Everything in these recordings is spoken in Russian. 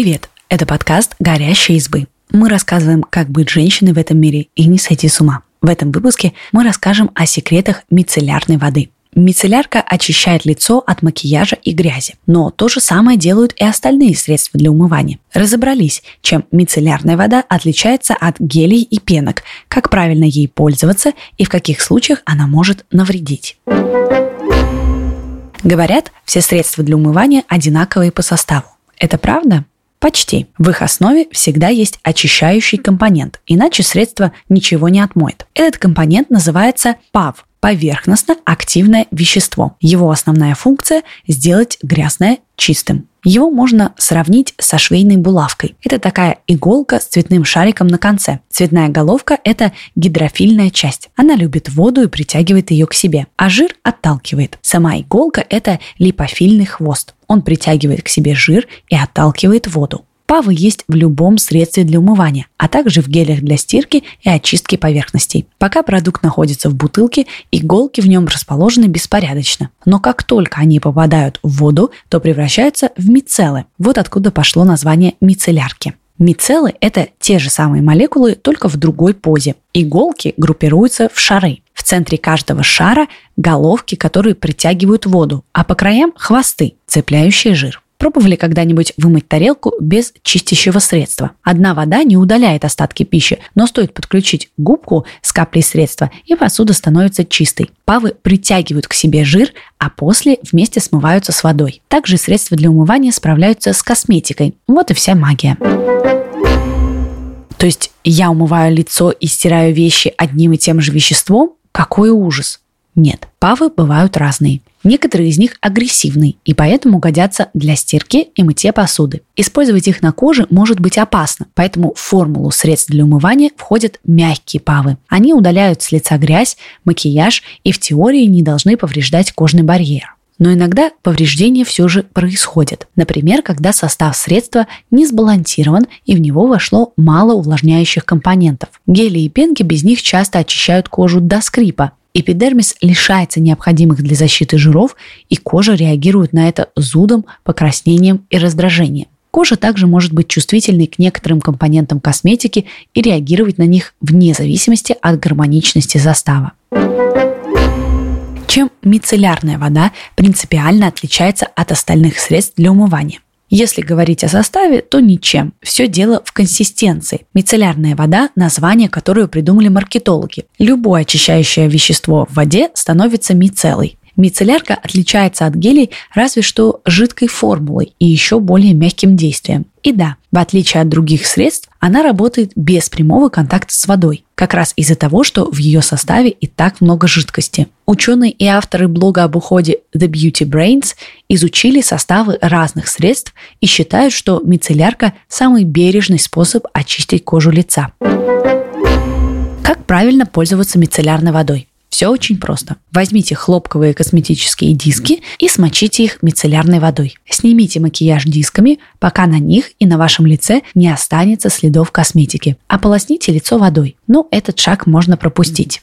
Привет! Это подкаст «Горящие избы». Мы рассказываем, как быть женщиной в этом мире и не сойти с ума. В этом выпуске мы расскажем о секретах мицеллярной воды. Мицеллярка очищает лицо от макияжа и грязи, но то же самое делают и остальные средства для умывания. Разобрались, чем мицеллярная вода отличается от гелей и пенок, как правильно ей пользоваться и в каких случаях она может навредить. Говорят, все средства для умывания одинаковые по составу. Это правда? Почти. В их основе всегда есть очищающий компонент, иначе средство ничего не отмоет. Этот компонент называется ПАВ – поверхностно-активное вещество. Его основная функция – сделать грязное чистым. Его можно сравнить со швейной булавкой. Это такая иголка с цветным шариком на конце. Цветная головка – это гидрофильная часть. Она любит воду и притягивает ее к себе, а жир отталкивает. Сама иголка – это липофильный хвост. Он притягивает к себе жир и отталкивает воду. Павы есть в любом средстве для умывания, а также в гелях для стирки и очистки поверхностей. Пока продукт находится в бутылке, иголки в нем расположены беспорядочно. Но как только они попадают в воду, то превращаются в мицеллы. Вот откуда пошло название мицеллярки. Мицеллы – это те же самые молекулы, только в другой позе. Иголки группируются в шары. В центре каждого шара – головки, которые притягивают воду, а по краям – хвосты, цепляющие жир. Пробовали когда-нибудь вымыть тарелку без чистящего средства? Одна вода не удаляет остатки пищи, но стоит подключить губку с каплей средства, и посуда становится чистой. Павы притягивают к себе жир, а после вместе смываются с водой. Также средства для умывания справляются с косметикой. Вот и вся магия. То есть я умываю лицо и стираю вещи одним и тем же веществом? Какой ужас! Нет, павы бывают разные. Некоторые из них агрессивны и поэтому годятся для стирки и мытья посуды. Использовать их на коже может быть опасно, поэтому в формулу средств для умывания входят мягкие павы. Они удаляют с лица грязь, макияж и в теории не должны повреждать кожный барьер. Но иногда повреждения все же происходят. Например, когда состав средства не сбалансирован и в него вошло мало увлажняющих компонентов. Гели и пенки без них часто очищают кожу до скрипа, Эпидермис лишается необходимых для защиты жиров, и кожа реагирует на это зудом, покраснением и раздражением. Кожа также может быть чувствительной к некоторым компонентам косметики и реагировать на них вне зависимости от гармоничности состава. Чем мицеллярная вода принципиально отличается от остальных средств для умывания? Если говорить о составе, то ничем. Все дело в консистенции. Мицеллярная вода – название, которое придумали маркетологи. Любое очищающее вещество в воде становится мицеллой. Мицеллярка отличается от гелей разве что жидкой формулой и еще более мягким действием. И да, в отличие от других средств, она работает без прямого контакта с водой, как раз из-за того, что в ее составе и так много жидкости. Ученые и авторы блога об уходе The Beauty Brains изучили составы разных средств и считают, что мицеллярка – самый бережный способ очистить кожу лица. Как правильно пользоваться мицеллярной водой? Все очень просто. Возьмите хлопковые косметические диски и смочите их мицеллярной водой. Снимите макияж дисками, пока на них и на вашем лице не останется следов косметики. Ополосните лицо водой. Но этот шаг можно пропустить.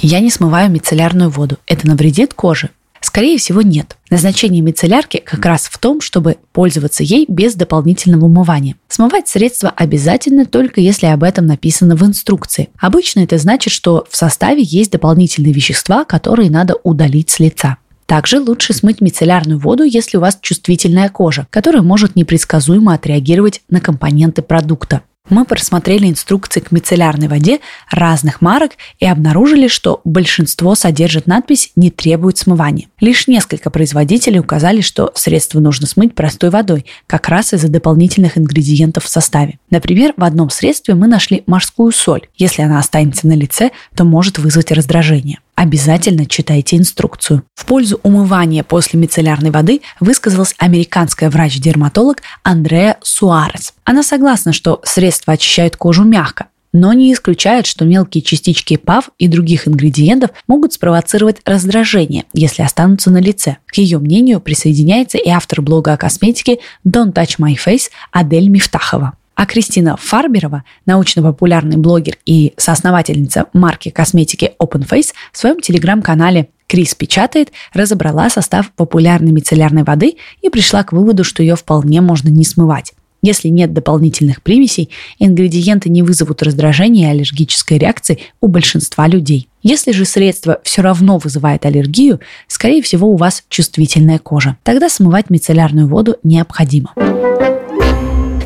Я не смываю мицеллярную воду. Это навредит коже. Скорее всего, нет. Назначение мицеллярки как раз в том, чтобы пользоваться ей без дополнительного умывания. Смывать средство обязательно только если об этом написано в инструкции. Обычно это значит, что в составе есть дополнительные вещества, которые надо удалить с лица. Также лучше смыть мицеллярную воду, если у вас чувствительная кожа, которая может непредсказуемо отреагировать на компоненты продукта. Мы просмотрели инструкции к мицеллярной воде разных марок и обнаружили, что большинство содержит надпись «Не требует смывания». Лишь несколько производителей указали, что средство нужно смыть простой водой, как раз из-за дополнительных ингредиентов в составе. Например, в одном средстве мы нашли морскую соль. Если она останется на лице, то может вызвать раздражение обязательно читайте инструкцию. В пользу умывания после мицеллярной воды высказалась американская врач-дерматолог Андреа Суарес. Она согласна, что средства очищают кожу мягко, но не исключает, что мелкие частички ПАВ и других ингредиентов могут спровоцировать раздражение, если останутся на лице. К ее мнению присоединяется и автор блога о косметике Don't Touch My Face Адель Мифтахова. А Кристина Фарберова, научно-популярный блогер и соосновательница марки косметики Open Face, в своем телеграм-канале Крис печатает, разобрала состав популярной мицеллярной воды и пришла к выводу, что ее вполне можно не смывать. Если нет дополнительных примесей, ингредиенты не вызовут раздражения и аллергической реакции у большинства людей. Если же средство все равно вызывает аллергию, скорее всего у вас чувствительная кожа. Тогда смывать мицеллярную воду необходимо.